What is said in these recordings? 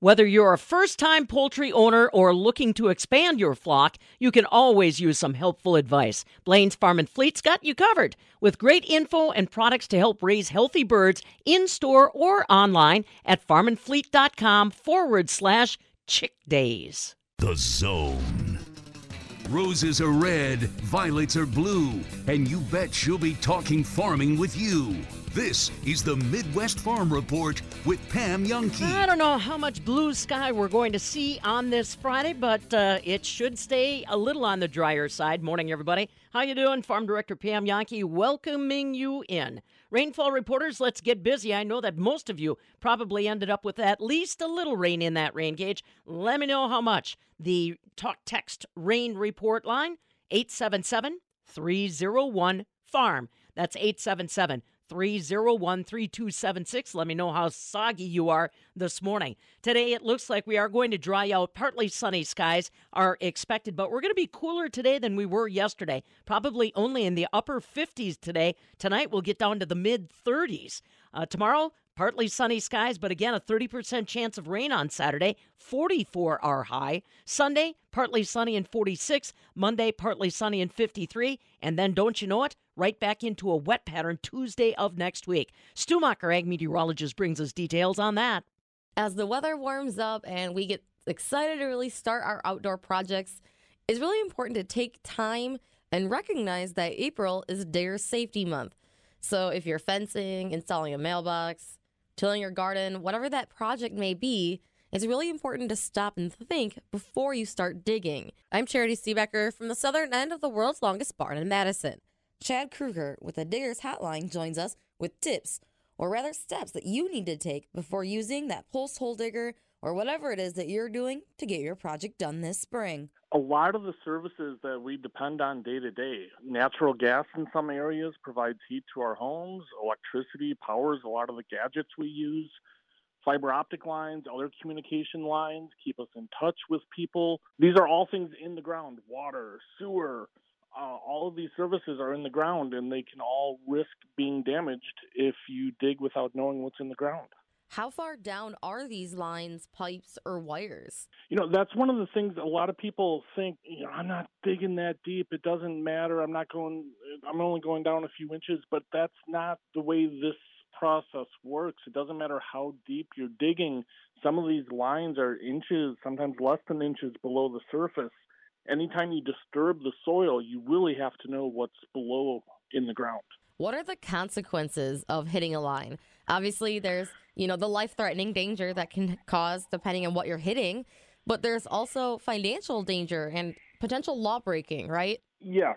Whether you're a first time poultry owner or looking to expand your flock, you can always use some helpful advice. Blaine's Farm and Fleet's got you covered with great info and products to help raise healthy birds in store or online at farmandfleet.com forward slash chick days. The Zone. Roses are red, violets are blue, and you bet she'll be talking farming with you. This is the Midwest Farm Report with Pam Jahnke. I don't know how much blue sky we're going to see on this Friday, but uh, it should stay a little on the drier side. Morning, everybody. How you doing? Farm Director Pam Jahnke welcoming you in. Rainfall reporters, let's get busy. I know that most of you probably ended up with at least a little rain in that rain gauge. Let me know how much. The talk text rain report line 877 301 farm. That's 877 301 3276. Let me know how soggy you are this morning. Today, it looks like we are going to dry out. Partly sunny skies are expected, but we're going to be cooler today than we were yesterday. Probably only in the upper 50s today. Tonight, we'll get down to the mid 30s. Uh, tomorrow, Partly sunny skies, but again, a 30% chance of rain on Saturday. 44 are high. Sunday, partly sunny and 46. Monday, partly sunny and 53. And then, don't you know it? Right back into a wet pattern Tuesday of next week. Stumacher, ag meteorologist, brings us details on that. As the weather warms up and we get excited to really start our outdoor projects, it's really important to take time and recognize that April is Digger Safety Month. So if you're fencing, installing a mailbox, tilling your garden, whatever that project may be, it's really important to stop and think before you start digging. I'm Charitee Seebecker from the southern end of the world's longest barn in Madison. Chad Krueger with the Diggers Hotline joins us with tips, or rather steps that you need to take before using that post hole digger or whatever it is that you're doing to get your project done this spring. A lot of the services that we depend on day to day, natural gas in some areas provides heat to our homes, electricity powers a lot of the gadgets we use. Fiber optic lines, other communication lines keep us in touch with people. These are all things in the ground water, sewer, uh, all of these services are in the ground and they can all risk being damaged if you dig without knowing what's in the ground. How far down are these lines, pipes, or wires? You know, that's one of the things a lot of people think, you know, I'm not digging that deep. It doesn't matter. I'm not going, I'm only going down a few inches, but that's not the way this process works. It doesn't matter how deep you're digging. Some of these lines are inches, sometimes less than inches below the surface. Anytime you disturb the soil, you really have to know what's below in the ground. What are the consequences of hitting a line? Obviously, there's, you know, the life-threatening danger that can cause depending on what you're hitting, but there's also financial danger and potential law breaking, right? Yes.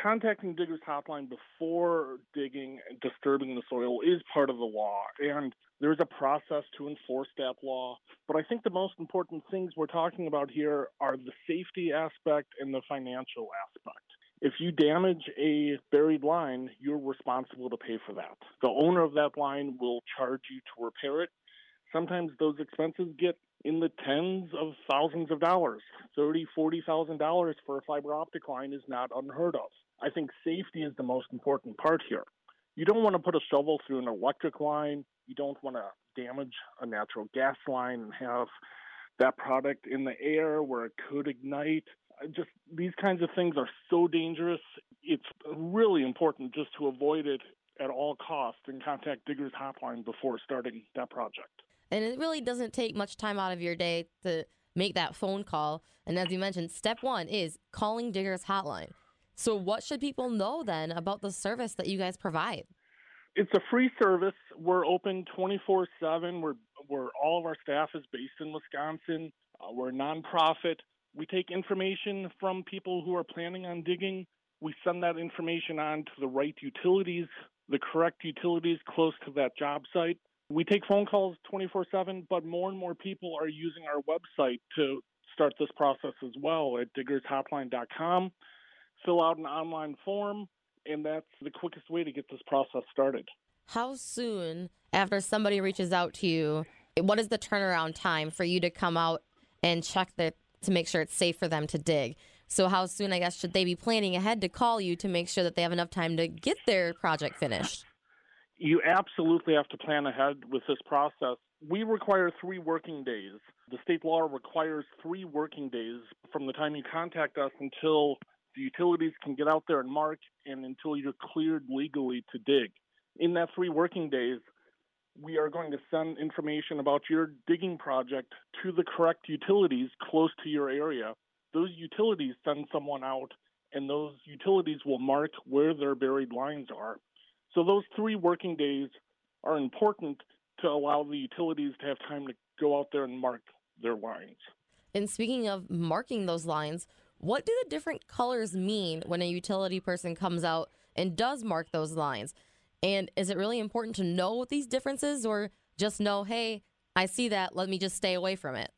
Contacting Diggers Hotline before digging and disturbing the soil is part of the law, and there's a process to enforce that law. But I think the most important things we're talking about here are the safety aspect and the financial aspect. If you damage a buried line, you're responsible to pay for that. The owner of that line will charge you to repair it. Sometimes those expenses get in the tens of thousands of dollars. Thirty, forty thousand dollars for a fiber optic line is not unheard of. I think safety is the most important part here. You don't want to put a shovel through an electric line. You don't want to damage a natural gas line and have that product in the air where it could ignite just these kinds of things are so dangerous. It's really important just to avoid it at all costs and contact Diggers Hotline before starting that project. And it really doesn't take much time out of your day to make that phone call. And as you mentioned, step one is calling Diggers Hotline. So, what should people know then about the service that you guys provide? It's a free service. We're open 24 7. We're, we're all of our staff is based in Wisconsin. Uh, we're a nonprofit. We take information from people who are planning on digging. We send that information on to the right utilities, the correct utilities close to that job site. We take phone calls 24 7, but more and more people are using our website to start this process as well at diggershotline.com. Fill out an online form, and that's the quickest way to get this process started. How soon after somebody reaches out to you, what is the turnaround time for you to come out and check that to make sure it's safe for them to dig. So, how soon, I guess, should they be planning ahead to call you to make sure that they have enough time to get their project finished? You absolutely have to plan ahead with this process. We require three working days. The state law requires three working days from the time you contact us until the utilities can get out there and mark and until you're cleared legally to dig. In that three working days, we are going to send information about your digging project to the correct utilities close to your area. Those utilities send someone out, and those utilities will mark where their buried lines are. So, those three working days are important to allow the utilities to have time to go out there and mark their lines. And speaking of marking those lines, what do the different colors mean when a utility person comes out and does mark those lines? And is it really important to know these differences or just know, hey, I see that, let me just stay away from it?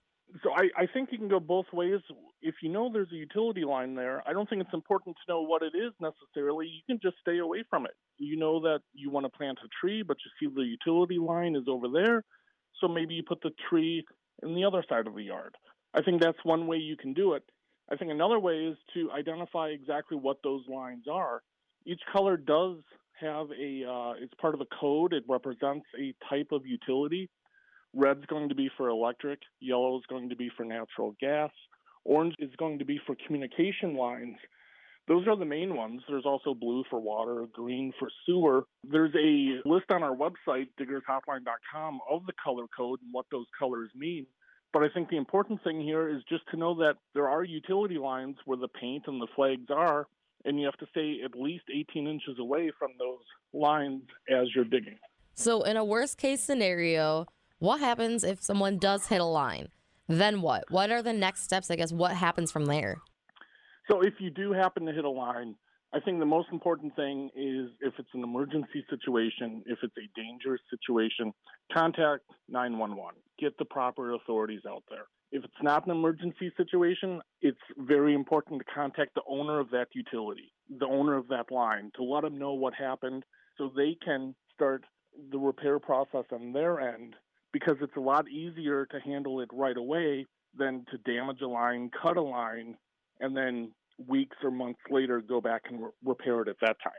So I, I think you can go both ways. If you know there's a utility line there, I don't think it's important to know what it is necessarily. You can just stay away from it. You know that you want to plant a tree, but you see the utility line is over there. So maybe you put the tree in the other side of the yard. I think that's one way you can do it. I think another way is to identify exactly what those lines are. Each color does have a, uh, it's part of a code. It represents a type of utility. Red's going to be for electric, yellow is going to be for natural gas, orange is going to be for communication lines. Those are the main ones. There's also blue for water, green for sewer. There's a list on our website, diggershotline.com, of the color code and what those colors mean. But I think the important thing here is just to know that there are utility lines where the paint and the flags are, and you have to stay at least 18 inches away from those lines as you're digging. So, in a worst case scenario, what happens if someone does hit a line? Then what? What are the next steps? I guess what happens from there? So, if you do happen to hit a line, I think the most important thing is if it's an emergency situation, if it's a dangerous situation, contact 911. Get the proper authorities out there. If it's not an emergency situation, it's very important to contact the owner of that utility, the owner of that line, to let them know what happened so they can start the repair process on their end because it's a lot easier to handle it right away than to damage a line, cut a line, and then weeks or months later go back and re- repair it at that time.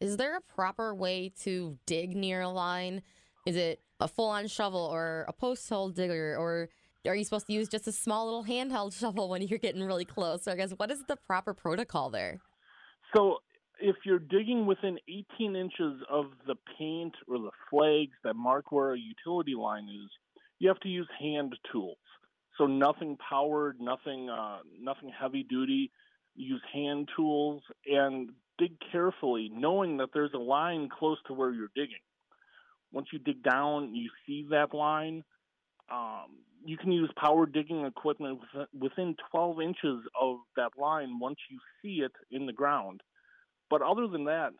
Is there a proper way to dig near a line? Is it a full on shovel or a post hole digger? Or are you supposed to use just a small little handheld shovel when you're getting really close? So I guess what is the proper protocol there? So if you're digging within 18 inches of the paint or the flags that mark where a utility line is, you have to use hand tools. So nothing powered, nothing, uh, nothing heavy duty use hand tools, and dig carefully, knowing that there's a line close to where you're digging. Once you dig down, you see that line. Um, you can use power digging equipment within 12 inches of that line once you see it in the ground. But other than that,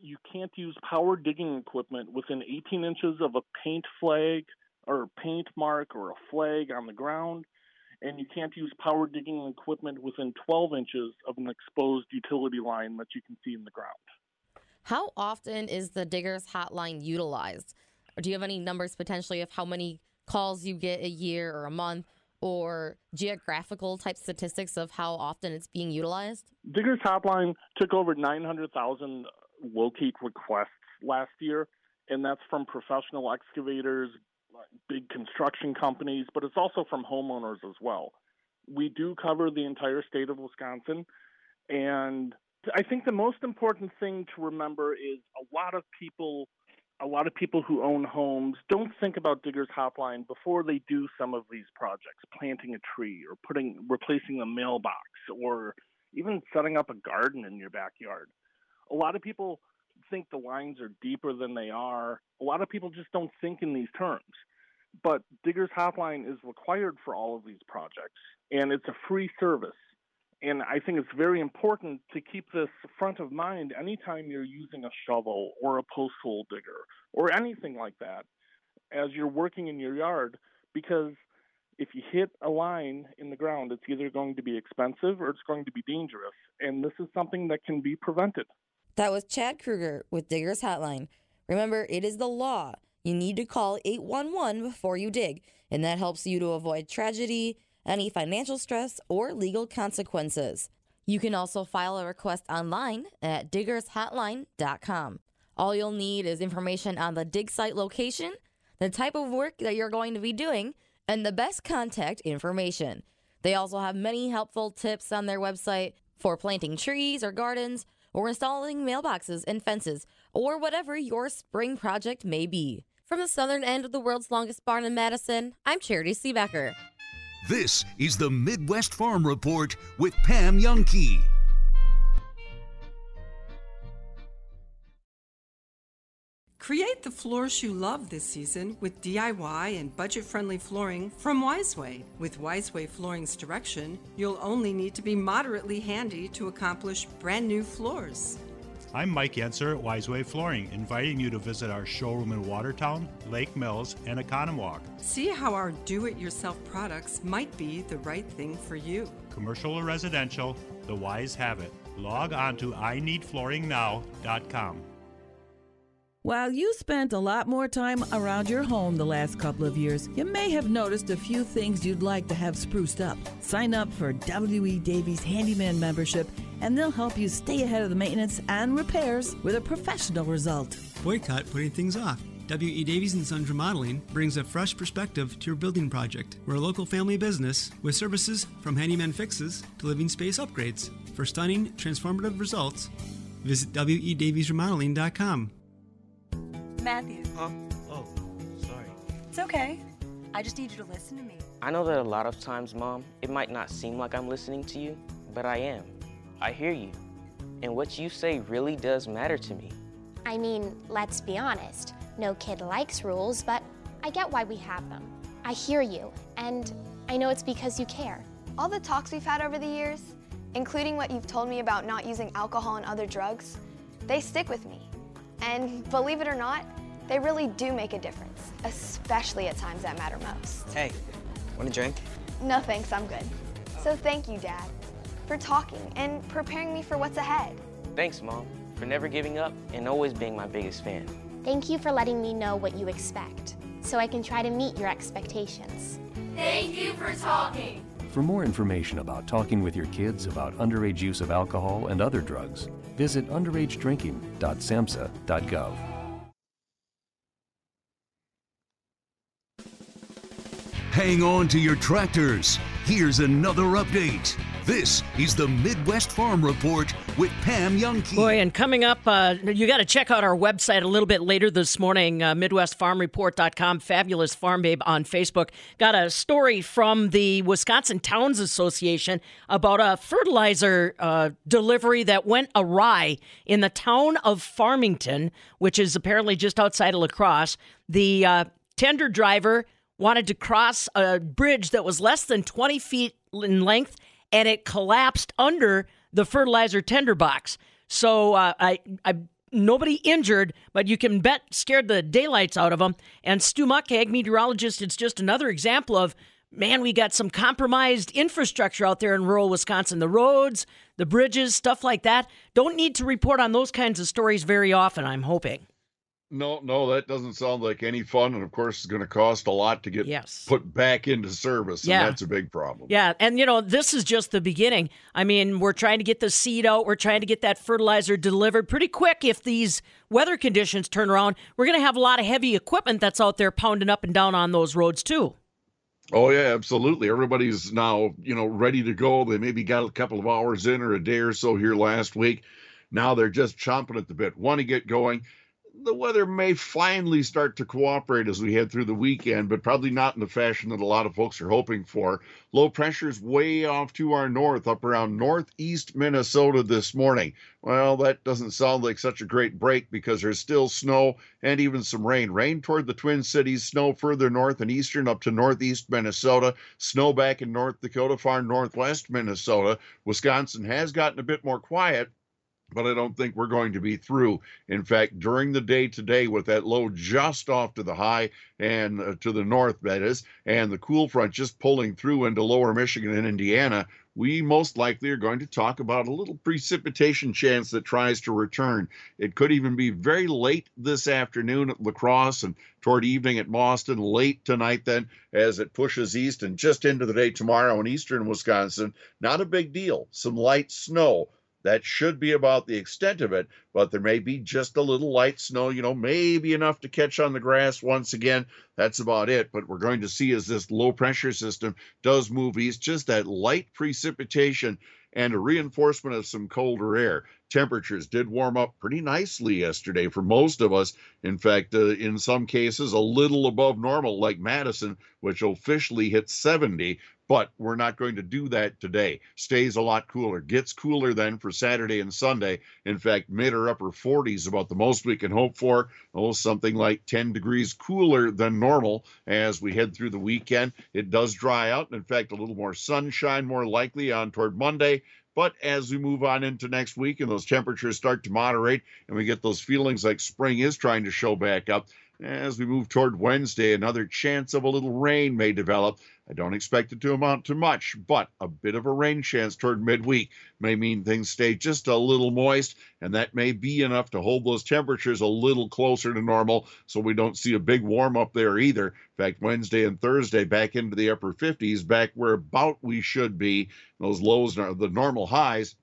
you can't use power digging equipment within 18 inches of a paint flag or paint mark or a flag on the ground and you can't use power digging equipment within 12 inches of an exposed utility line that you can see in the ground. How often is the Diggers Hotline utilized? Or do you have any numbers potentially of how many calls you get a year or a month, or geographical type statistics of how often it's being utilized? Diggers Hotline took over 900,000 locate requests last year, and that's from professional excavators, big construction companies, but it's also from homeowners as well. We do cover the entire state of Wisconsin, and I think the most important thing to remember is a lot of people a lot of people who own homes don't think about Diggers Hotline before they do some of these projects, planting a tree or putting replacing a mailbox or even setting up a garden in your backyard. A lot of people think the lines are deeper than they are. A lot of people just don't think in these terms. But Diggers Hotline is required for all of these projects, and it's a free service. And I think it's very important to keep this front of mind anytime you're using a shovel or a post hole digger or anything like that as you're working in your yard, because if you hit a line in the ground, it's either going to be expensive or it's going to be dangerous. And this is something that can be prevented. That was Chad Krueger with Diggers Hotline. Remember, it is the law. You need to call 811 before you dig, and that helps you to avoid tragedy, any financial stress, or legal consequences. You can also file a request online at diggershotline.com. All you'll need is information on the dig site location, the type of work that you're going to be doing, and the best contact information. They also have many helpful tips on their website for planting trees or gardens, or installing mailboxes and fences, or whatever your spring project may be. From the southern end of the world's longest barn in Madison, I'm Charitee Seebecker. This is the Midwest Farm Report with Pam Jahnke. Create the floors you love this season with DIY and budget friendly flooring from Wiseway. With Wiseway Flooring's direction, you'll only need to be moderately handy to accomplish brand new floors. I'm Mike Yenser at Wiseway Flooring, inviting you to visit our showroom in Watertown, Lake Mills, and Oconomowoc. See how our do it yourself products might be the right thing for you. Commercial or residential, the Wise have it. Log on to ineedflooringnow.com. While you spent a lot more time around your home the last couple of years, you may have noticed a few things you'd like to have spruced up. Sign up for W.E. Davies Handyman membership, and they'll help you stay ahead of the maintenance and repairs with a professional result. Boycott putting things off. W.E. Davies and Sons Remodeling brings a fresh perspective to your building project. We're a local family business with services from handyman fixes to living space upgrades. For stunning, transformative results, visit wedaviesremodeling.com. Matthew. Huh? Oh, sorry. It's okay. I just need you to listen to me. I know that a lot of times, Mom, it might not seem like I'm listening to you, but I am. I hear you. And what you say really does matter to me. I mean, let's be honest. No kid likes rules, but I get why we have them. I hear you, and I know it's because you care. All the talks we've had over the years, including what you've told me about not using alcohol and other drugs, they stick with me. And believe it or not, they really do make a difference, especially at times that matter most. Hey, want a drink? No thanks, I'm good. So thank you, Dad, for talking and preparing me for what's ahead. Thanks, Mom, for never giving up and always being my biggest fan. Thank you for letting me know what you expect, so I can try to meet your expectations. Thank you for talking. For more information about talking with your kids about underage use of alcohol and other drugs, visit underagedrinking.samhsa.gov. Hang on to your tractors. Here's another update. This is the Midwest Farm Report with Pam Jahnke. Boy, and coming up, uh, you got to check out our website a little bit later this morning, uh, MidwestFarmReport.com, Fabulous Farm Babe on Facebook. Got a story from the Wisconsin Towns Association about a fertilizer uh, delivery that went awry in the town of Farmington, which is apparently just outside of La Crosse. The uh, tender driver wanted to cross a bridge that was less than 20 feet in length and it collapsed under the fertilizer tender box. So uh, I, I, nobody injured, but you can bet scared the daylights out of them. And Stu Muckag, meteorologist, it's just another example of man, we got some compromised infrastructure out there in rural Wisconsin. The roads, the bridges, stuff like that. Don't need to report on those kinds of stories very often, I'm hoping. No, no, that doesn't sound like any fun. And of course, it's going to cost a lot to get yes. put back into service. Yeah. And that's a big problem. Yeah. And, you know, this is just the beginning. I mean, we're trying to get the seed out, we're trying to get that fertilizer delivered pretty quick. If these weather conditions turn around, we're going to have a lot of heavy equipment that's out there pounding up and down on those roads, too. Oh yeah, absolutely. Everybody's now, you know, ready to go. They maybe got a couple of hours in or a day or so here last week. Now they're just chomping at the bit, want to get going the weather may finally start to cooperate as we head through the weekend, but probably not in the fashion that a lot of folks are hoping for. Low pressure is way off to our north, up around northeast Minnesota this morning. Well, that doesn't sound like such a great break because there's still snow and even some rain. Rain toward the Twin Cities, snow further north and eastern up to northeast Minnesota, snow back in North Dakota, far northwest Minnesota. Wisconsin has gotten a bit more quiet but I don't think we're going to be through. In fact, during the day today, with that low just off to the high and uh, to the north, that is, and the cool front just pulling through into lower Michigan and Indiana, we most likely are going to talk about a little precipitation chance that tries to return. It could even be very late this afternoon at La Crosse and toward evening at Boston, late tonight then as it pushes east and just into the day tomorrow in eastern Wisconsin. Not a big deal. Some light snow That should be about the extent of it, but there may be just a little light snow, you know, maybe enough to catch on the grass once again. That's about it. But we're going to see as this low pressure system does move east, just that light precipitation and a reinforcement of some colder air. Temperatures did warm up pretty nicely yesterday for most of us. In fact, uh, in some cases, a little above normal, like Madison, which officially hit 70 but we're not going to do that today. Stays a lot cooler. Gets cooler then for Saturday and Sunday. In fact, mid or upper 40s about the most we can hope for. Oh, something like 10 degrees cooler than normal as we head through the weekend. It does dry out. In fact, a little more sunshine more likely on toward Monday. But as we move on into next week and those temperatures start to moderate and we get those feelings like spring is trying to show back up, as we move toward Wednesday, another chance of a little rain may develop. I don't expect it to amount to much, but a bit of a rain chance toward midweek may mean things stay just a little moist, and that may be enough to hold those temperatures a little closer to normal so we don't see a big warm up there either. In fact, Wednesday and Thursday back into the upper 50s, back where about we should be. Those lows are the normal highs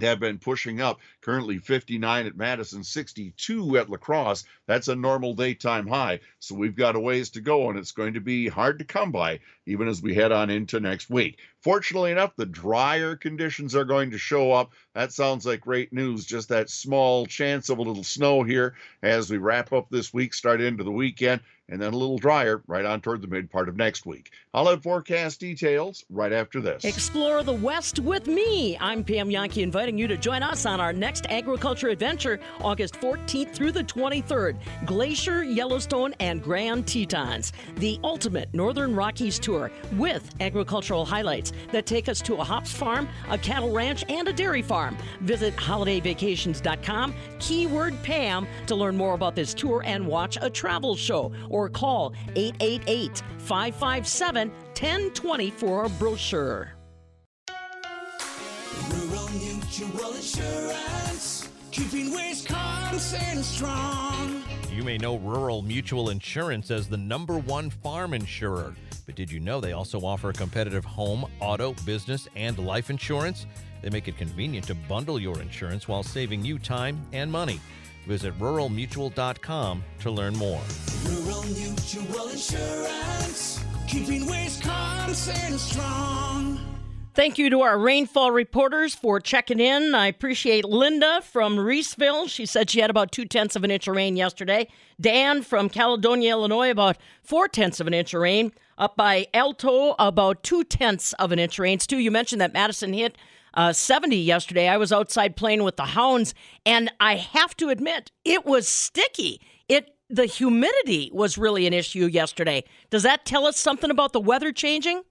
have been pushing up. Currently 59 at Madison, 62 at La Crosse. That's a normal daytime high. So we've got a ways to go, and it's going to be hard to come by even as we head on into next week. Fortunately enough, the drier conditions are going to show up. That sounds like great news. Just that small chance of a little snow here as we wrap up this week, start into the weekend and then a little drier right on toward the mid part of next week. I'll have forecast details right after this. Explore the West with me. I'm Pam Jahnke, inviting you to join us on our next agriculture adventure, August 14th through the 23rd. Glacier, Yellowstone, and Grand Tetons. The ultimate Northern Rockies tour with agricultural highlights that take us to a hops farm, a cattle ranch, and a dairy farm. Visit holidayvacations.com, keyword Pam, to learn more about this tour and watch a travel show or call 888 557 1020 for a brochure. Rural Mutual Insurance, keeping Wisconsin strong. You may know Rural Mutual Insurance as the number one farm insurer. But did you know they also offer a competitive home, auto, business, and life insurance? They make it convenient to bundle your insurance while saving you time and money. Visit ruralmutual.com to learn more. Rural Mutual Insurance, keeping Wisconsin strong. Thank you to our rainfall reporters for checking in. I appreciate Linda from Reeseville. She said she had about two tenths of an inch of rain yesterday. Dan from Caledonia, Illinois, about four tenths of an inch of rain. Up by Alto, about two tenths of an inch of rain. Stu, you mentioned that Madison hit uh, 70 yesterday. I was outside playing with the hounds, and I have to admit, it was sticky. It the humidity was really an issue yesterday. Does that tell us something about the weather changing?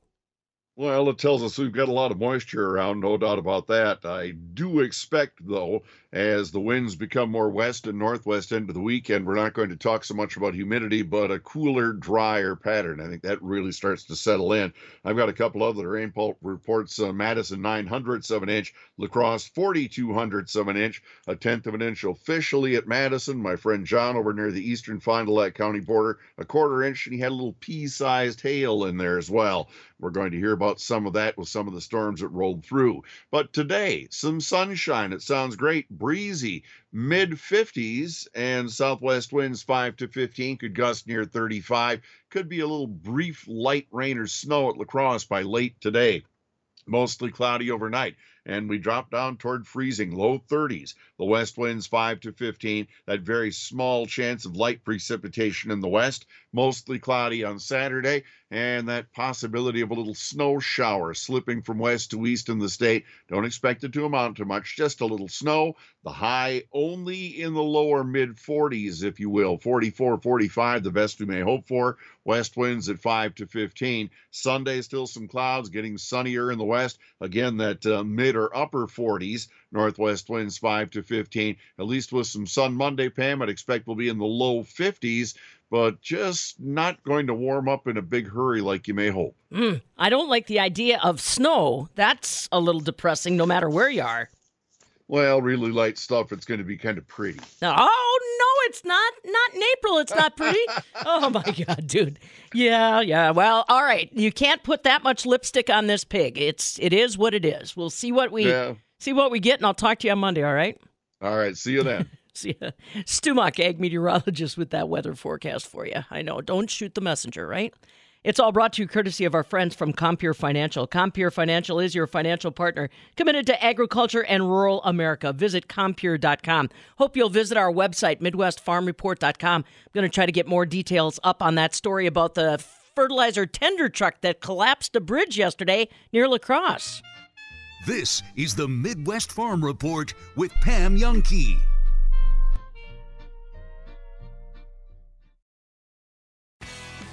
Well, it tells us we've got a lot of moisture around, no doubt about that. I do expect, though, as the winds become more west and northwest into the weekend, we're not going to talk so much about humidity, but a cooler, drier pattern. I think that really starts to settle in. I've got a couple other rainfall reports uh, Madison 9 hundredths of an inch, La Crosse 42 hundredths of an inch, a tenth of an inch officially at Madison. My friend John over near the eastern Fond du Lac County border, a quarter inch, and he had a little pea sized hail in there as well. We're going to hear about some of that with some of the storms that rolled through. But today, some sunshine. It sounds great breezy, mid 50s, and southwest winds 5 to 15 could gust near 35. Could be a little brief light rain or snow at La Crosse by late today. Mostly cloudy overnight and we drop down toward freezing, low 30s. The west winds 5 to 15. That very small chance of light precipitation in the west, mostly cloudy on Saturday, and that possibility of a little snow shower slipping from west to east in the state. Don't expect it to amount to much, just a little snow. The high only in the lower mid 40s, if you will, 44, 45, the best we may hope for. West winds at 5 to 15. Sunday, still some clouds, getting sunnier in the west. Again, that uh, mid or upper 40s. Northwest winds 5 to 15. At least with some sun Monday, Pam, I'd expect we'll be in the low 50s, but just not going to warm up in a big hurry like you may hope. Mm, I don't like the idea of snow. That's a little depressing no matter where you are. Well, really light stuff. It's going to be kind of pretty. Oh no, it's not. Not in April. It's not pretty. oh my god, dude. Yeah, yeah. Well, all right. You can't put that much lipstick on this pig. It's it is what it is. We'll see what we yeah. See what we get, and I'll talk to you on Monday, all right? All right. See you then. See ya. Stu Muck, ag meteorologist, with that weather forecast for you. I know. Don't shoot the messenger, right? It's all brought to you courtesy of our friends from Compeer Financial. Compeer Financial is your financial partner committed to agriculture and rural America. Visit Compeer.com. Hope you'll visit our website, MidwestFarmReport.com. I'm going to try to get more details up on that story about the fertilizer tender truck that collapsed a bridge yesterday near La Crosse. This is the Midwest Farm Report with Pam Jahnke.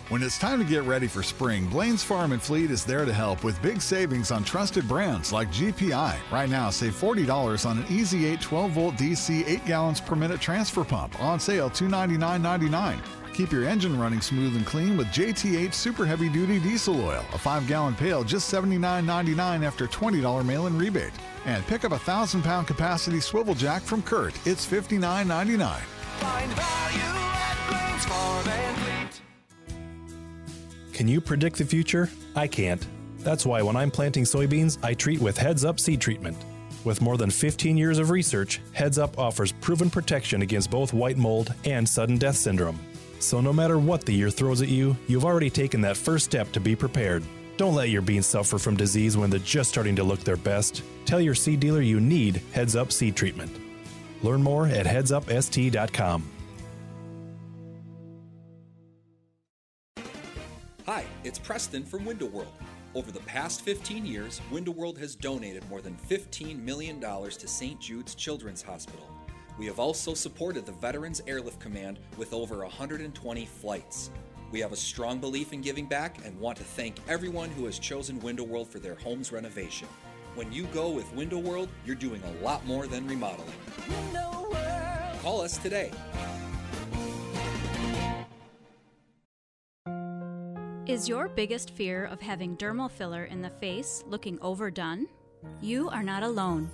When it's time to get ready for spring, Blaine's Farm and Fleet is there to help with big savings on trusted brands like GPI. Right now, save $40 on an Easy 8 12 volt DC 8 gallons per minute transfer pump on sale $299.99. Keep your engine running smooth and clean with JT8 Super Heavy Duty Diesel Oil, a 5 gallon pail just $79.99 after $20 mail in rebate. And pick up a 1,000 pound capacity swivel jack from Curt. It's $59.99. Find value at Blaine's Farm and Fleet. Can you predict the future? I can't. That's why when I'm planting soybeans, I treat with Heads Up seed treatment. With more than 15 years of research, Heads Up offers proven protection against both white mold and sudden death syndrome. So no matter what the year throws at you, you've already taken that first step to be prepared. Don't let your beans suffer from disease when they're just starting to look their best. Tell your seed dealer you need Heads Up seed treatment. Learn more at headsupst.com. it's Preston from Window World. Over the past 15 years, Window World has donated more than $15 million to St. Jude's Children's Hospital. We have also supported the Veterans Airlift Command with over 120 flights. We have a strong belief in giving back and want to thank everyone who has chosen Window World for their home's renovation. When you go with Window World, you're doing a lot more than remodeling. Call us today. Is your biggest fear of having dermal filler in the face looking overdone? You are not alone.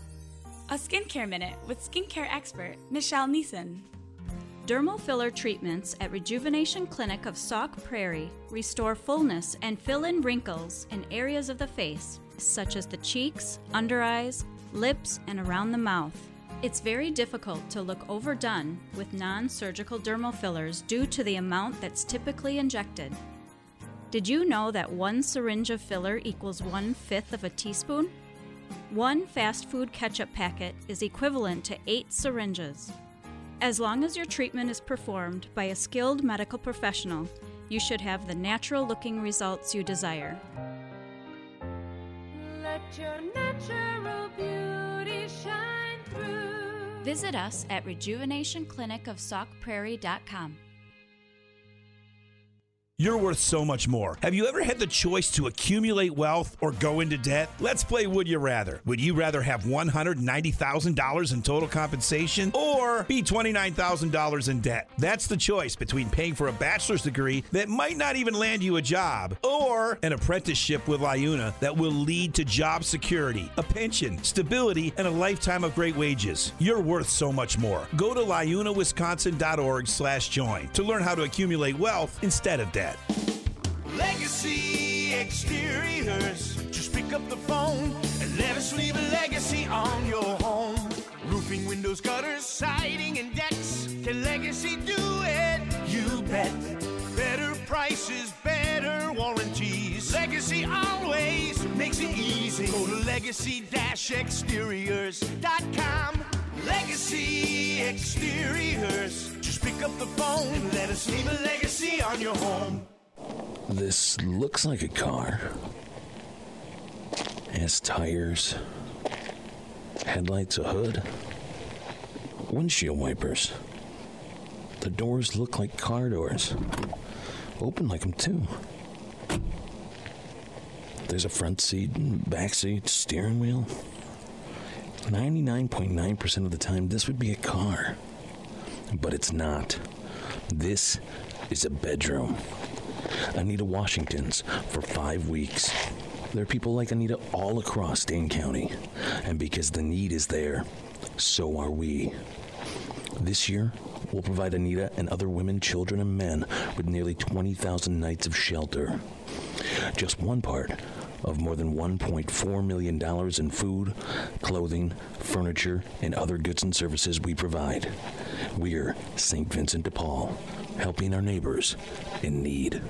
A skincare minute with skincare expert Michelle Neeson. Dermal filler treatments at Rejuvenation Clinic of Sauk Prairie restore fullness and fill in wrinkles in areas of the face, such as the cheeks, under eyes, lips, and around the mouth. It's very difficult to look overdone with non surgical dermal fillers due to the amount that's typically injected. Did you know that one syringe of filler equals one fifth of a teaspoon? One fast food ketchup packet is equivalent to eight syringes. As long as your treatment is performed by a skilled medical professional, you should have the natural looking results you desire. Let your natural beauty shine through. Visit us at rejuvenationclinicofsaukprairie.com. You're worth so much more. Have you ever had the choice to accumulate wealth or go into debt? Let's play Would You Rather. Would you rather have $190,000 in total compensation or be $29,000 in debt? That's the choice between paying for a bachelor's degree that might not even land you a job or an apprenticeship with Liuna that will lead to job security, a pension, stability, and a lifetime of great wages. You're worth so much more. Go to liunawisconsin.org slash join to learn how to accumulate wealth instead of debt. Legacy Exteriors. Just pick up the phone and let us leave a legacy on your home. Roofing, windows, gutters, siding, and decks. Can Legacy do it? You bet. Better prices, better warranties. Legacy always makes it easy. Go to legacy-exteriors.com. Legacy Exteriors. Up the phone let us leave a legacy on your home. This looks like a car. It has tires, headlights, a hood, windshield wipers. The doors look like car doors. Open like them, too. There's a front seat, back seat, steering wheel. 99.9% of the time, this would be a car. But it's not. This is a bedroom. Anita Washington's for five weeks. There are people like Anita all across Dane County. And because the need is there, so are we. This year, we'll provide Anita and other women, children, and men with nearly 20,000 nights of shelter. Just one part of more than $1.4 million in food, clothing, furniture, and other goods and services we provide. We're St. Vincent de Paul, helping our neighbors in need.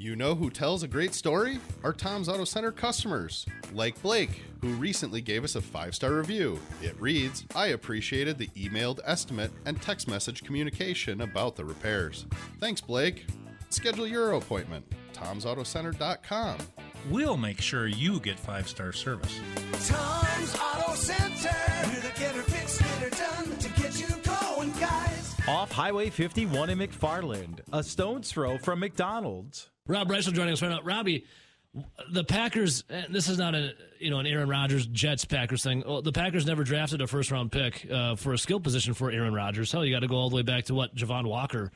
You know who tells a great story? Our Tom's Auto Center customers, like Blake, who recently gave us a five star review. It reads I appreciated the emailed estimate and text message communication about the repairs. Thanks, Blake. Schedule your appointment. Tom'sAutoCenter.com. We'll make sure you get five star service. Tom's Auto Center. We're the getter fixed, getter done to get you going, guys. Off Highway 51 in McFarland, a stone's throw from McDonald's. Rob Bryce joining us right now. Robbie, the Packers. and This is not a you know an Aaron Rodgers Jets Packers thing. Well, the Packers never drafted a first round pick uh, for a skill position for Aaron Rodgers. Hell, you got to go all the way back to what Javon Walker,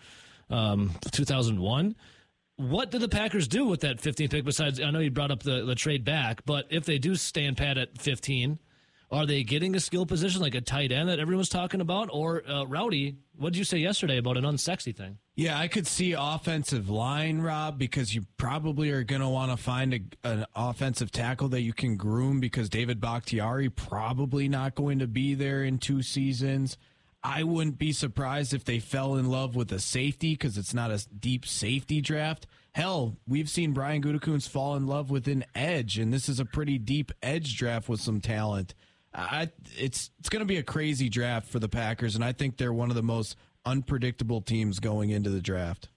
um, two thousand one. What do the Packers do with that 15th pick? Besides, I know you brought up the, the trade back, but if they do stand pat at 15, are they getting a skill position like a tight end that everyone's talking about? Or uh, Rowdy, what did you say yesterday about an unsexy thing? Yeah, I could see offensive line, Rob, because you probably are going to want to find a, an offensive tackle that you can groom because David Bakhtiari probably not going to be there in two seasons. I wouldn't be surprised if they fell in love with a safety because it's not a deep safety draft. Hell, we've seen Brian Gutekunst fall in love with an edge, and this is a pretty deep edge draft with some talent. I, it's it's going to be a crazy draft for the Packers, and I think they're one of the most unpredictable teams going into the draft.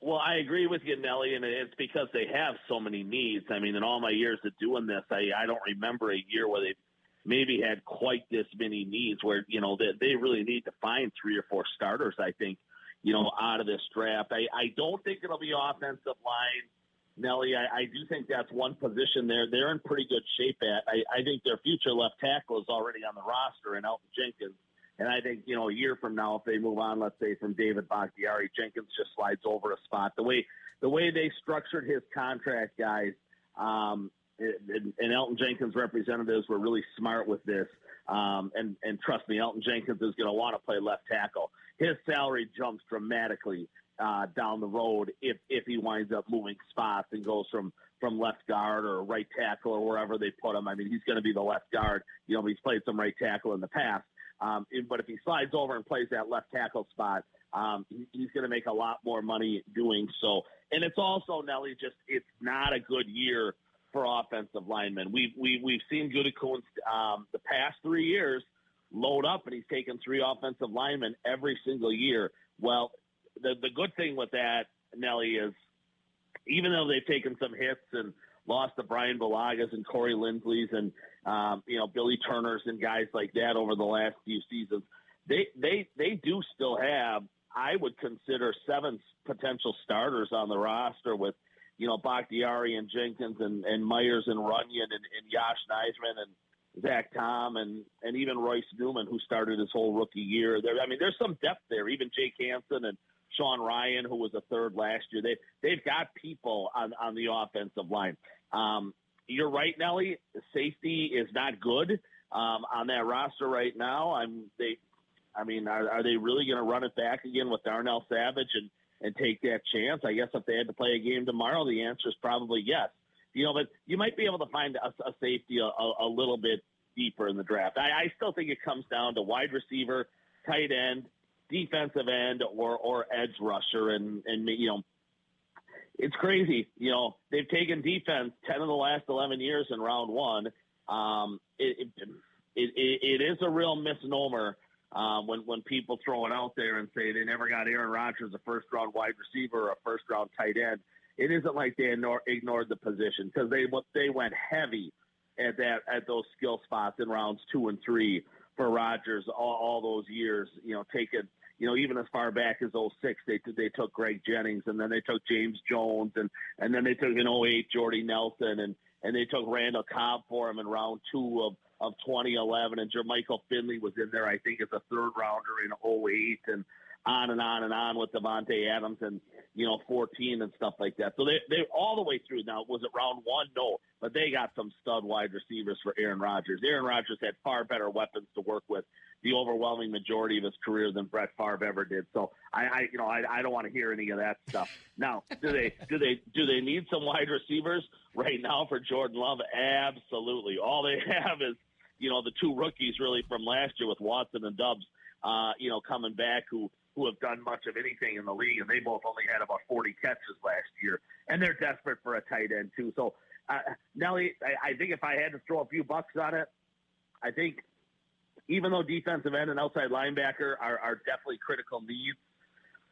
Well, I agree with you, Nelly, and it's because they have so many needs. I mean, in all my years of doing this, I, I don't remember a year where they maybe had quite this many needs where, you know, they, they really need to find three or four starters, I think, you know, out of this draft. I, I don't think it'll be offensive line. Nelly, I, I do think that's one position there. They're in pretty good shape at. I, I think their future left tackle is already on the roster and Elgton Jenkins. And I think, you know, a year from now, if they move on, let's say from David Bakhtiari, Jenkins just slides over a spot. The way the way they structured his contract, guys, um, and, Elgton Jenkins representatives were really smart with this. Um, and and trust me, Elgton Jenkins is going to want to play left tackle. His salary jumps dramatically uh, down the road if if he winds up moving spots and goes from from left guard or right tackle or wherever they put him. I mean, he's going to be the left guard. You know, he's played some right tackle in the past. Um, but if he slides over and plays that left tackle spot, um, he's going to make a lot more money doing so. And it's also Nelly, just it's not a good year for offensive linemen. We've we, we've seen Gutekunst um, the past three years load up, and he's taken three offensive linemen every single year. Well, the the good thing with that, Nelly, is even though they've taken some hits and lost to Bryan Bulagas and Corey Linsley's and um, you know Billy Turner's and guys like that over the last few seasons, they they they do still have I would consider seven potential starters on the roster with you know Bakhtiari and Jenkins and, and Myers and Runyan and, and Yosh Nijman and Zach Tom and and even Royce Newman who started his whole rookie year. There, I mean, there's some depth there. Even Jake Hanson and Sean Rhyan, who was a third last year. They they've got people on on the offensive line. Um, you're right, Nelly. Safety is not good um, on that roster right now. I'm they. I mean, are, are they really going to run it back again with Darnell Savage and and take that chance? I guess if they had to play a game tomorrow, the answer is probably yes. You know, but you might be able to find a, a safety a, a, little bit deeper in the draft. I, I still think it comes down to wide receiver, tight end, defensive end, or or edge rusher, and and you know it's crazy. You know, they've taken defense 10 of the last 11 years in round one. Um, it, it, it, it is a real misnomer um, when, when people throw it out there and say they never got Aaron Rodgers a first round wide receiver or a first round tight end. It isn't like they ignore, ignored the position because they, they went heavy at that, at those skill spots in rounds two and three for Rodgers all, all those years, you know, taking, you know, even as far back as 06, they they took Greg Jennings, and then they took James Jones, and and then they took in 08 Jordy Nelson, and and they took Randall Cobb for him in round two of of 2011, and Jermichael Finley was in there, I think, as a third rounder in 08, and on and on and on with Davante Adams and you know 14 and stuff like that. So they they all the way through. Now was it round one? No, but they got some stud wide receivers for Aaron Rodgers. Aaron Rodgers had far better weapons to work with the overwhelming majority of his career than Brett Favre ever did. So I, I you know I, I don't want to hear any of that stuff. Now do they do they do they need some wide receivers right now for Jordan Love? Absolutely. All they have is you know the two rookies really from last year with Watson and Doubs. Uh, you know, coming back who who have done much of anything in the league, and they both only had about 40 catches last year, and they're desperate for a tight end too. So, uh, Nelly, I, I think if I had to throw a few bucks on it, I think even though defensive end and outside linebacker are, are definitely critical needs,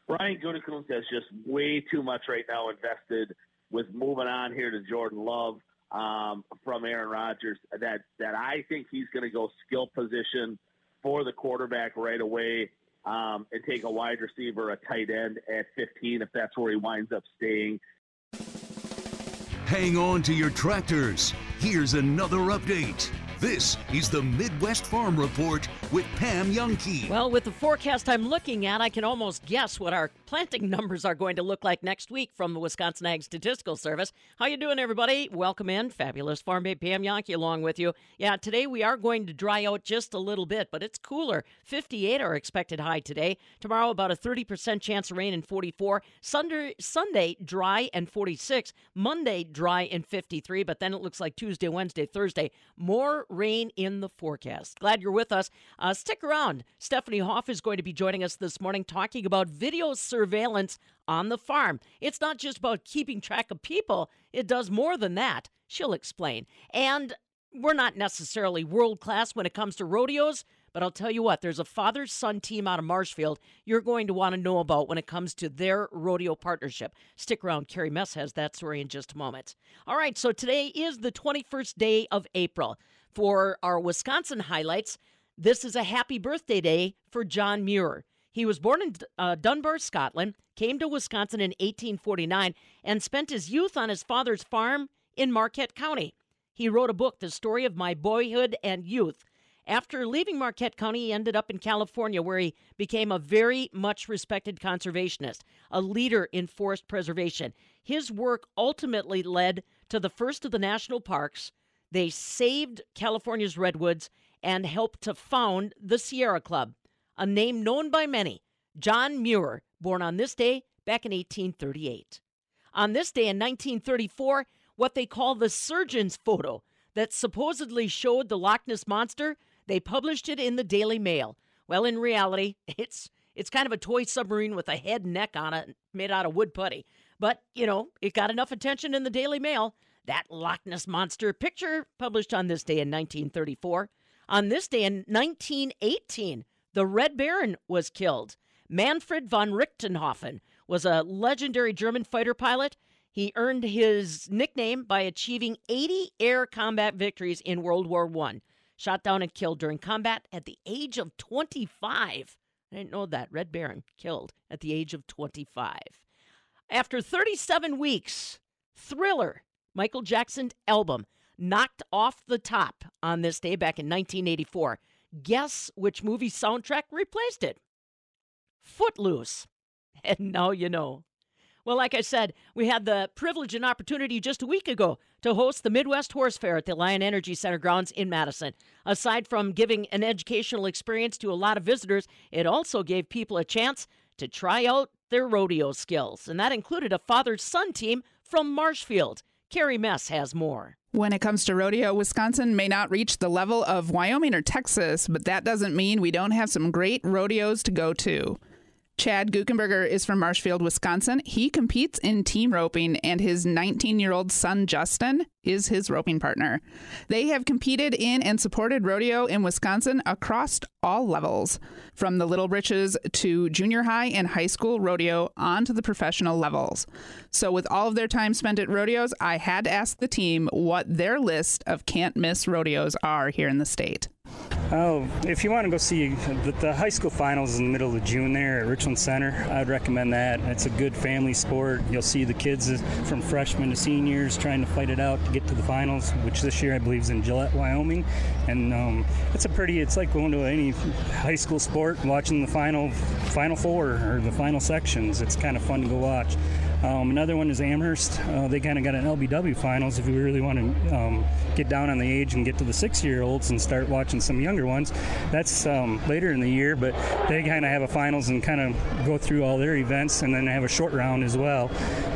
Brian Gutekunst has just way too much right now invested with moving on here to Jordan Love um, from Aaron Rodgers. That that I think he's going to go skill position for the quarterback right away um, and take a wide receiver, a tight end at 15 if that's where he winds up staying. Hang on to your tractors. Here's another update. This is the Midwest Farm Report with Pam Jahnke. Well, with the forecast I'm looking at, I can almost guess what our planting numbers are going to look like next week from the Wisconsin Ag Statistical Service. How you doing, everybody? Welcome in. Fabulous Farm Babe Pam Jahnke along with you. Yeah, today we are going to dry out just a little bit, but it's cooler. 58 are expected high today. Tomorrow, about a 30% chance of rain and 44. Sunday, Sunday dry and 46. Monday, dry and 53. But then it looks like Tuesday, Wednesday, Thursday, more rain in the forecast. Glad you're with us. Uh, stick around. Stephanie Hoff is going to be joining us this morning talking about video surveillance on the farm. It's not just about keeping track of people, it does more than that. She'll explain. And we're not necessarily world class when it comes to rodeos. But I'll tell you what, there's a father son team out of Marshfield you're going to want to know about when it comes to their rodeo partnership. Stick around. Carrie Mess has that story in just a moment. All right, so today is the 21st day of April. For our Wisconsin highlights, this is a happy birthday day for John Muir. He was born in uh, Dunbar, Scotland, came to Wisconsin in 1849, and spent his youth on his father's farm in Marquette County. He wrote a book, The Story of My Boyhood and Youth. After leaving Marquette County, he ended up in California, where he became a very much respected conservationist, a leader in forest preservation. His work ultimately led to the first of the national parks. They saved California's redwoods and helped to found the Sierra Club, a name known by many. John Muir, born on this day back in 1838. On this day in 1934, what they call the surgeon's photo that supposedly showed the Loch Ness monster, they published it in the Daily Mail. Well, in reality, it's it's kind of a toy submarine with a head and neck on it made out of wood putty. But, you know, it got enough attention in the Daily Mail. That Loch Ness monster picture published on this day in 1934. On this day in 1918, the Red Baron was killed. Manfred von Richthofen was a legendary German fighter pilot. He earned his nickname by achieving 80 air combat victories in World War I. Shot down and killed during combat at the age of 25. I didn't know that. Red Baron killed at the age of 25. After 37 weeks, Thriller, Michael Jackson's album, knocked off the top on this day back in 1984. Guess which movie soundtrack replaced it? Footloose. And now you know. Well, like I said, we had the privilege and opportunity just a week ago to host the Midwest Horse Fair at the Alliant Energy Center grounds in Madison. Aside from giving an educational experience to a lot of visitors, it also gave people a chance to try out their rodeo skills. And that included a father son team from Marshfield. Carrie Mess has more. When it comes to rodeo, Wisconsin may not reach the level of Wyoming or Texas, but that doesn't mean we don't have some great rodeos to go to. Chad Gukenberger is from Marshfield, Wisconsin. He competes in team roping, and his 19 year old son, Justin, is his roping partner. They have competed in and supported rodeo in Wisconsin across all levels, from the Little Britches to junior high and high school rodeo on to the professional levels. So, with all of their time spent at rodeos, I had to ask the team what their list of can't miss rodeos are here in the state. Oh, if you want to go see the, the high school finals in the middle of June there at Richland Center, I'd recommend that. It's a good family sport. You'll see the kids from freshmen to seniors trying to fight it out to get to the finals, which this year I believe is in Gillette, Wyoming. And um, it's a pretty, it's like going to any high school sport, watching the final, final four or the final sections. It's kind of fun to go watch. Um, another one is Amherst. Uh, they kind of got an LBW finals if you really want to um, get down on the age and get to the six year olds and start watching some younger ones. That's um, later in the year, but they kind of have a finals and kind of go through all their events and then have a short round as well.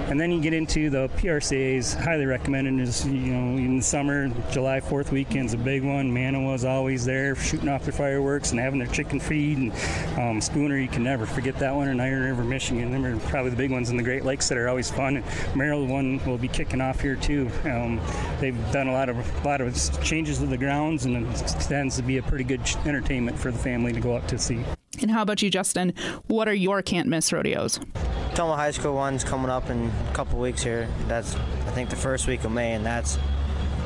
And then you get into the PRCA's highly recommended is, you know, in the summer, July 4th weekend's a big one. Manawa's always there shooting off their fireworks and having their chicken feed. And um, Spooner, you can never forget that one. And Iron River, Michigan, them are probably the big ones in the Great Lakes that are always fun. And Maryland one will be kicking off here too. Um, they've done a lot of a lot of changes to the grounds, and it tends to be a pretty good entertainment for the family to go out to see. And how about you, Justin? What are your can't miss rodeos? Tomah High School one's coming up in a couple weeks here. That's I think the first week of May, and that's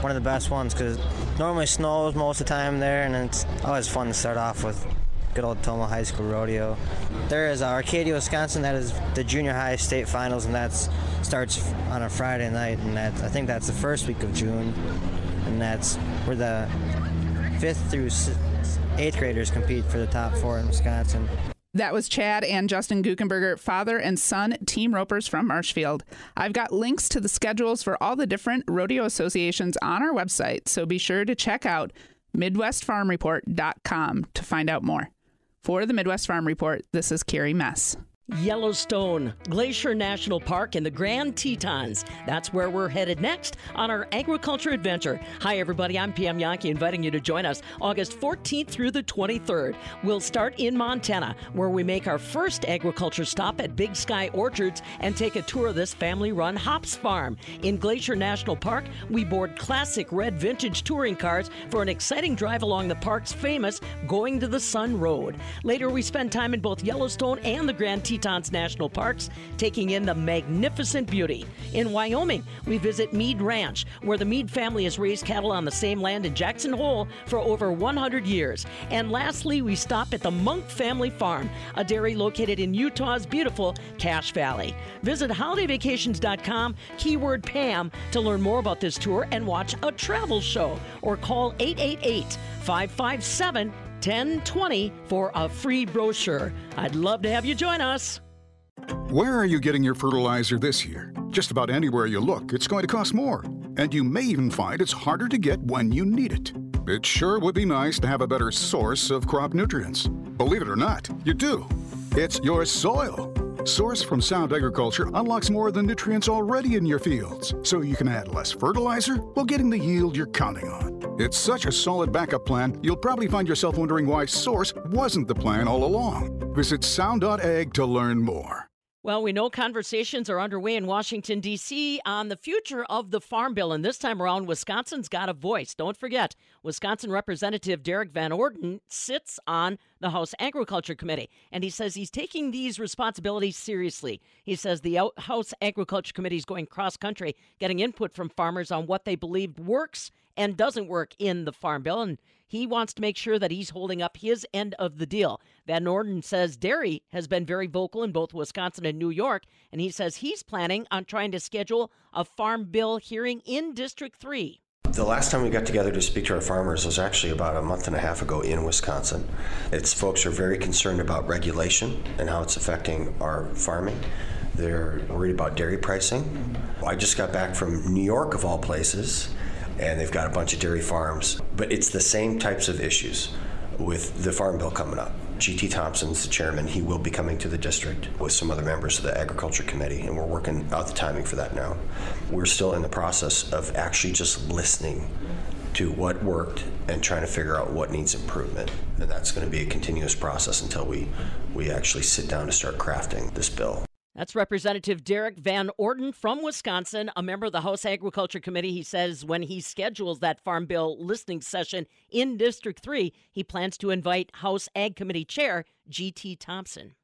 one of the best ones because normally snows most of the time there, and it's always fun to start off with good old Tomah High School rodeo. There is Arcadia, Wisconsin. That is the junior high state finals, and that starts on a Friday night, and that I think that's the first week of June, and that's where the fifth through eighth graders compete for the top four in Wisconsin. That was Chad and Justin Gukenberger, father and son team ropers from Marshfield. I've got links to the schedules for all the different rodeo associations on our website, so be sure to check out MidwestFarmReport.com to find out more. For the Midwest Farm Report, this is Carrie Mess. Yellowstone, Glacier National Park, and the Grand Tetons. That's where we're headed next on our agriculture adventure. Hi, everybody. I'm Pam Jahnke, inviting you to join us August 14th through the 23rd. We'll start in Montana, where we make our first agriculture stop at Big Sky Orchards and take a tour of this family run hops farm. In Glacier National Park, we board classic red vintage touring cars for an exciting drive along the park's famous Going to the Sun Road. Later, we spend time in both Yellowstone and the Grand Tetons Tetons National Parks, taking in the magnificent beauty. In Wyoming, we visit Mead Ranch, where the Mead family has raised cattle on the same land in Jackson Hole for over 100 years. And lastly, we stop at the Monk Family Farm, a dairy located in Utah's beautiful Cache Valley. Visit holidayvacations.com, keyword Pam, to learn more about this tour and watch a travel show, or call 888 557 1020 for a free brochure. I'd love to have you join us. Where are you getting your fertilizer this year? Just about anywhere you look, it's going to cost more. And you may even find it's harder to get when you need it. It sure would be nice to have a better source of crop nutrients. Believe it or not, you do. It's your soil. Source from Sound Agriculture unlocks more of the nutrients already in your fields, so you can add less fertilizer while getting the yield you're counting on. It's such a solid backup plan, you'll probably find yourself wondering why Source wasn't the plan all along. Visit sound.ag to learn more. Well, we know conversations are underway in Washington, D.C. on the future of the Farm Bill. And this time around, Wisconsin's got a voice. Don't forget, Wisconsin Representative Derrick Van Orden sits on the House Agriculture Committee. And he says he's taking these responsibilities seriously. He says the House Agriculture Committee is going cross country, getting input from farmers on what they believe works and doesn't work in the Farm Bill. And he wants to make sure that he's holding up his end of the deal. Van Orden says dairy has been very vocal in both Wisconsin and New York, and he says he's planning on trying to schedule a Farm Bill hearing in District 3. The last time we got together to speak to our farmers was actually about a month and a half ago in Wisconsin. It's folks are very concerned about regulation and how it's affecting our farming. They're worried about dairy pricing. I just got back from New York, of all places, and they've got a bunch of dairy farms. But it's the same types of issues with the Farm Bill coming up. G.T. Thompson's the chairman. He will be coming to the district with some other members of the Agriculture Committee, and we're working out the timing for that now. We're still in the process of actually just listening to what worked and trying to figure out what needs improvement. And that's going to be a continuous process until we, we actually sit down to start crafting this bill. That's Representative Derrick Van Orden from Wisconsin, a member of the House Agriculture Committee. He says when he schedules that Farm Bill listening session in District 3, he plans to invite House Ag Committee Chair G.T. Thompson.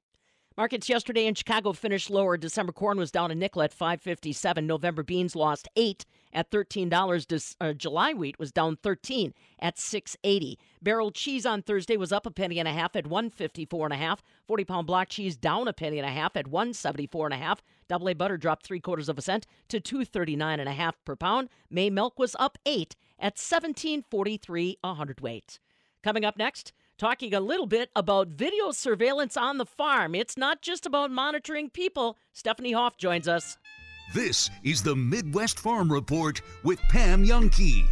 Markets yesterday in Chicago finished lower. December corn was down a nickel at 557. November beans lost 8 at $13. Dis- uh, July wheat was down 13 at 680. Barrel cheese on Thursday was up a penny and a half at 154 and a half. 40 pound block cheese down a penny and a half at 174 and a half. Double A butter dropped three quarters of a cent to 239 and a half per pound. May milk was up eight at 1743 a hundredweight. Coming up next, talking a little bit about video surveillance on the farm. It's not just about monitoring people. Stephanie Hoff joins us. This is the Midwest Farm Report with Pam Jahnke.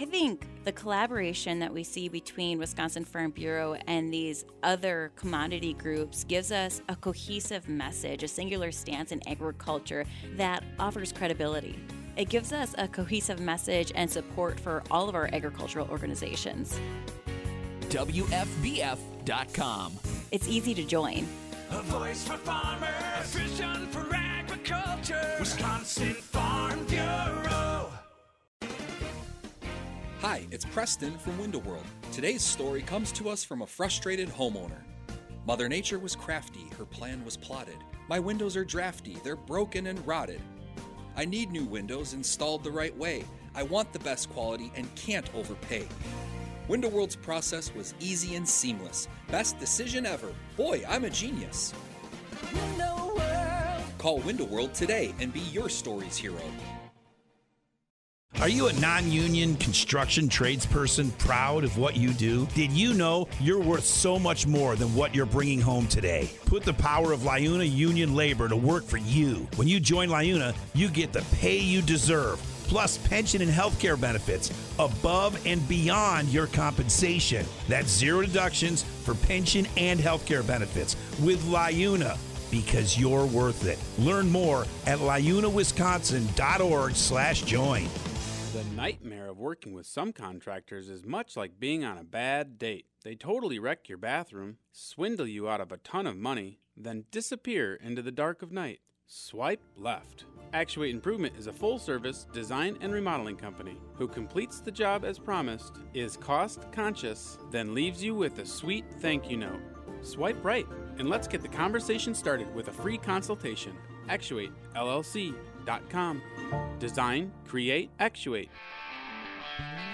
I think the collaboration that we see between Wisconsin Farm Bureau and these other commodity groups gives us a cohesive message, a singular stance in agriculture that offers credibility. It gives us a cohesive message and support for all of our agricultural organizations. WFBF.com. It's easy to join. A voice for farmers, a vision for agriculture. Wisconsin Farm Bureau. Hi, it's Preston from Window World. Today's story comes to us from a frustrated homeowner. Mother Nature was crafty, her plan was plotted. My windows are drafty, they're broken and rotted. I need new windows installed the right way. I want the best quality and can't overpay. Window World's process was easy and seamless. Best decision ever. Boy, I'm a genius. Window World. Call Window World today and be your story's hero. Are you a non union construction tradesperson proud of what you do? Did you know you're worth so much more than what you're bringing home today? Put the power of Liuna Union Labor to work for you. When you join Liuna, you get the pay you deserve, plus pension and health care benefits above and beyond your compensation. That's zero deductions for pension and health care benefits with Liuna because you're worth it. Learn more at liunawisconsin.org slash join. The nightmare of working with some contractors is much like being on a bad date. They totally wreck your bathroom, swindle you out of a ton of money, then disappear into the dark of night. Swipe left. Actuate Improvement is a full service design and remodeling company who completes the job as promised, is cost conscious, then leaves you with a sweet thank you note. Swipe right and let's get the conversation started with a free consultation. ActuateLLC.com. Design, create, actuate.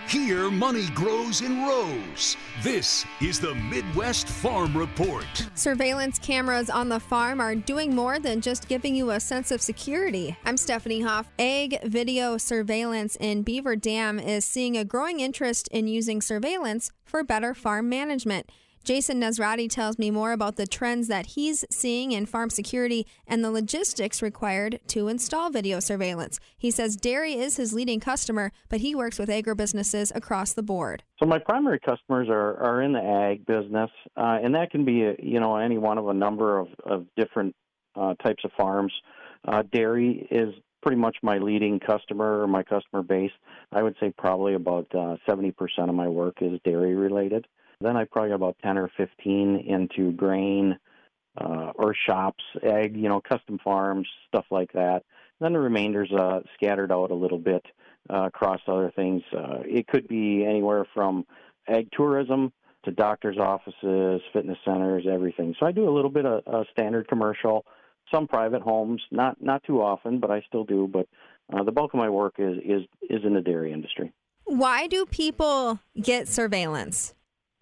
Here, money grows in rows. This is the Midwest Farm Report. Surveillance cameras on the farm are doing more than just giving you a sense of security. I'm Stephanie Hoff. Ag Video Surveillance in Beaver Dam is seeing a growing interest in using surveillance for better farm management. Jason Nosrati tells me more about the trends that he's seeing in farm security and the logistics required to install video surveillance. He says dairy is his leading customer, but he works with agribusinesses across the board. So my primary customers are, are in the ag business, uh, and that can be you know any one of a number of, of different uh, types of farms. Uh, dairy is pretty much my leading customer or my customer base. I would say probably about uh, 70% of my work is dairy related. Then I probably got about 10 or 15 into grain uh, or shops, egg, you know, custom farms, stuff like that. Then the remainder's uh, scattered out a little bit uh, across other things. Uh, it could be anywhere from ag tourism to doctors' offices, fitness centers, everything. So I do a little bit of uh, standard commercial, some private homes, not not too often, but I still do. But uh, the bulk of my work is is is in the dairy industry. Why do people get surveillance?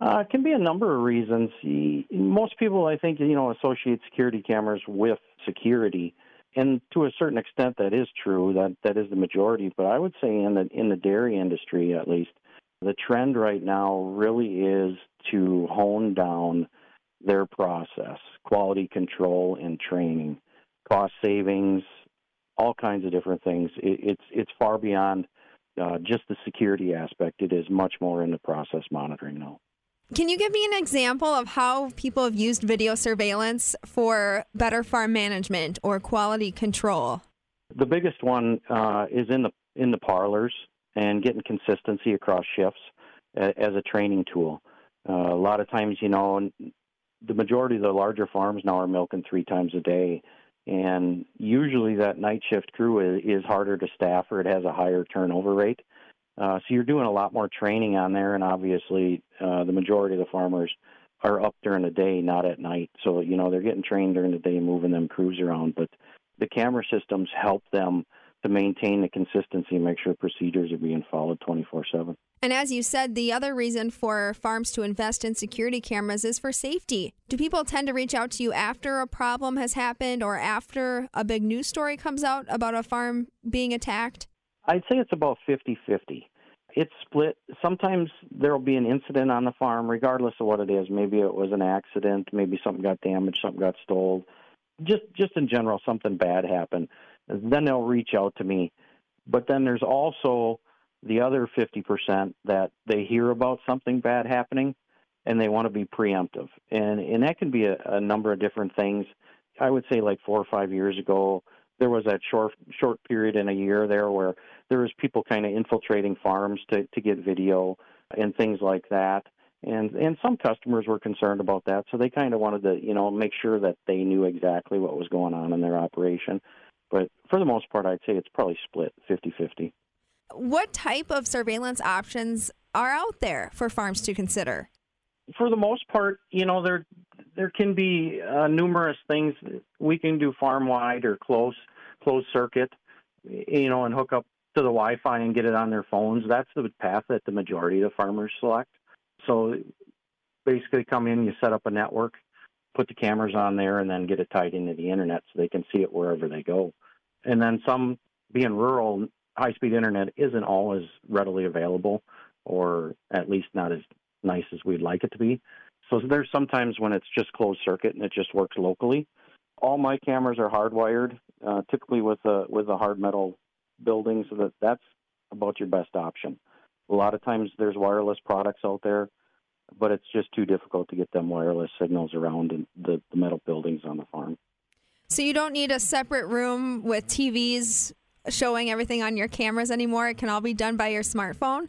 Uh, it can be a number of reasons. Most people, I think, you know, associate security cameras with security, and to a certain extent, that is true. That that is the majority. But I would say in the in the dairy industry, at least, the trend right now really is to hone down their process, quality control, and training, cost savings, all kinds of different things. It, it's it's far beyond uh, just the security aspect. It is much more in the process monitoring now. Can you give me an example of how people have used video surveillance for better farm management or quality control? The biggest one uh, is in the in the parlors and getting consistency across shifts as a training tool. Uh, a lot of times, you know, the majority of the larger farms now are milking three times a day, and usually that night shift crew is, is harder to staff or it has a higher turnover rate. Uh, so you're doing a lot more training on there, and obviously uh, the majority of the farmers are up during the day, not at night. So you know they're getting trained during the day, moving them crews around. But the camera systems help them to maintain the consistency and make sure procedures are being followed 24 7. And as you said, the other reason for farms to invest in security cameras is for safety. Do people tend to reach out to you after a problem has happened or after a big news story comes out about a farm being attacked? I'd say it's about 50 50. It's split. Sometimes there will be an incident on the farm, regardless of what it is. Maybe it was an accident, maybe something got damaged, something got stolen. Just, just in general, something bad happened. Then they'll reach out to me. But then there's also the other 50% that they hear about something bad happening and they want to be preemptive. And and that can be a, a number of different things. I would say like 4 or 5 years ago there was that short short period in a year there where there was people kind of infiltrating farms to to get video and things like that. And and some customers were concerned about that, so they kind of wanted to, you know, make sure that they knew exactly what was going on in their operation. But for the most part, I'd say it's probably split 50-50 what type of surveillance options are out there for farms to consider? For the most part, you know, there there can be uh, numerous things we can do farm wide or close closed circuit, you know, and hook up to the Wi-Fi and get it on their phones. That's the path that the majority of the farmers select. So basically, come in, you set up a network, put the cameras on there, and then get it tied into the internet so they can see it wherever they go. And then some, being rural, high speed internet isn't always readily available, or at least not as nice as we'd like it to be. So there's sometimes when it's just closed circuit and it just works locally. All my cameras are hardwired, uh, typically with a with a hard metal building, so that that's about your best option. A lot of times there's wireless products out there, but it's just too difficult to get them wireless signals around in the, the metal buildings on the farm. So you don't need a separate room with TVs showing everything on your cameras anymore. It can all be done by your smartphone.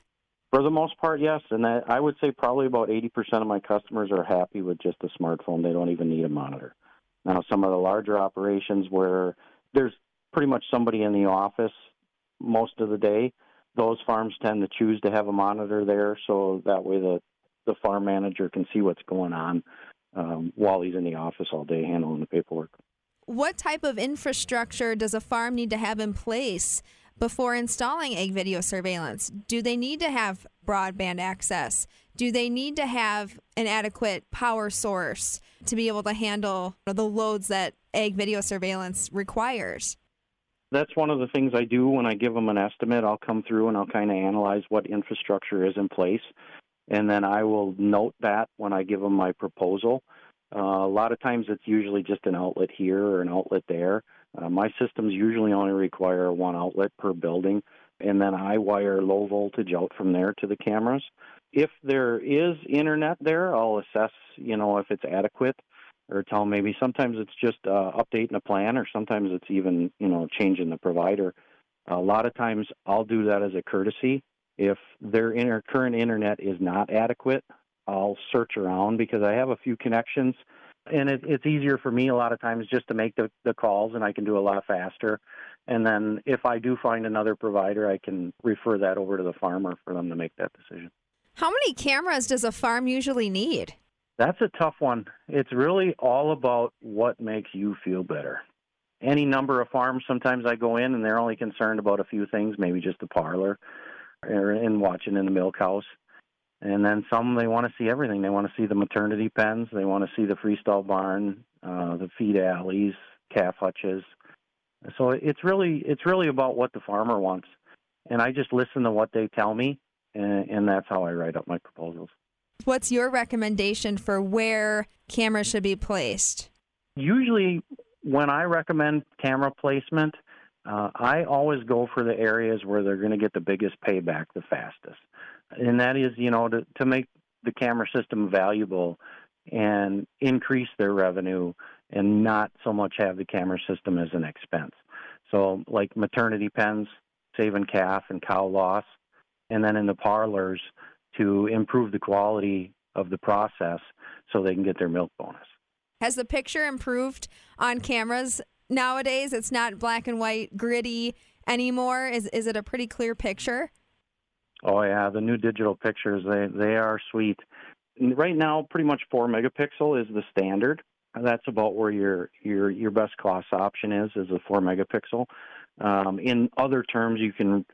For the most part, yes, and that, I would say probably about 80% of my customers are happy with just a smartphone. They don't even need a monitor. Now, some of the larger operations where there's pretty much somebody in the office most of the day, those farms tend to choose to have a monitor there, so that way the the farm manager can see what's going on um, while he's in the office all day handling the paperwork what type of infrastructure does a farm need to have in place before installing Ag Video Surveillance? Do they need to have broadband access? Do they need to have an adequate power source to be able to handle the loads that Ag Video Surveillance requires? That's one of the things I do when I give them an estimate. I'll come through and I'll kind of analyze what infrastructure is in place. And then I will note that when I give them my proposal. Uh, a lot of times it's usually just an outlet here or an outlet there. Uh, my systems usually only require one outlet per building, and then I wire low voltage out from there to the cameras. If there is internet there, I'll assess, you know, if it's adequate, or tell maybe sometimes it's just uh, updating a plan, or sometimes it's even, you know, changing the provider. A lot of times I'll do that as a courtesy. If their inter- current internet is not adequate, I'll search around because I have a few connections, and it, it's easier for me a lot of times just to make the, the calls, and I can do a lot faster. And then if I do find another provider, I can refer that over to the farmer for them to make that decision. How many cameras does a farm usually need? That's a tough one. It's really all about what makes you feel better. Any number of farms, sometimes I go in and they're only concerned about a few things, maybe just the parlor or in watching in the milk house. And then some they want to see everything. They want to see the maternity pens. They want to see the freestall barn, uh, the feed alleys, calf hutches. So it's really it's really about what the farmer wants, and I just listen to what they tell me, and, and that's how I write up my proposals. What's your recommendation for where cameras should be placed? Usually, when I recommend camera placement, uh, I always go for the areas where they're going to get the biggest payback the fastest and that is, you know, to, to make the camera system valuable and increase their revenue and not so much have the camera system as an expense. So, like maternity pens, saving calf and cow loss, and then in the parlors to improve the quality of the process so they can get their milk bonus. Has the picture improved on cameras nowadays? It's not black and white, gritty anymore. Is is it a pretty clear picture? Oh yeah, the new digital pictures they they are sweet. right now, pretty much four megapixel is the standard. That's about where your your your best cost option is is a four megapixel. Um, in other terms, you can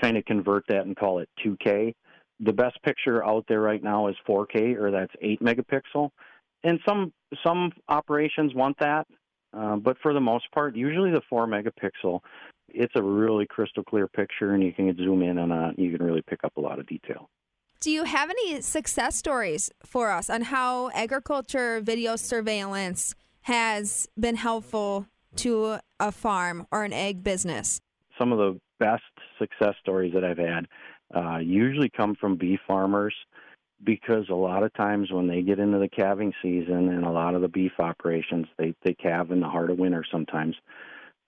kind of convert that and call it 2K. The best picture out there right now is 4K, or that's eight megapixel. And some some operations want that, uh, but for the most part, usually the four megapixel, it's a really crystal clear picture, and you can zoom in on it. You can really pick up a lot of detail. Do you have any success stories for us on how agriculture video surveillance has been helpful to a farm or an egg business? Some of the best success stories that I've had uh, usually come from beef farmers because a lot of times when they get into the calving season and a lot of the beef operations, they, they calve in the heart of winter sometimes.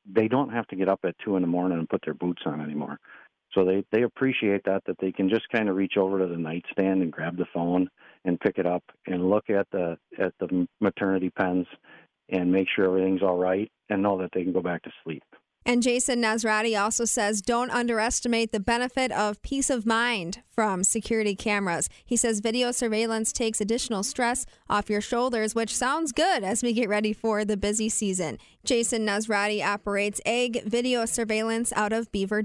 They don't have to get up at two in the morning and put their boots on anymore. So they, they appreciate that that they can just kind of reach over to the nightstand and grab the phone and pick it up and look at the at the maternity pens and make sure everything's all right and know that they can go back to sleep. And Jason Nosrati also says don't underestimate the benefit of peace of mind from security cameras. He says video surveillance takes additional stress off your shoulders, which sounds good as we get ready for the busy season. Jason Nosrati operates Ag Video Surveillance out of Beaver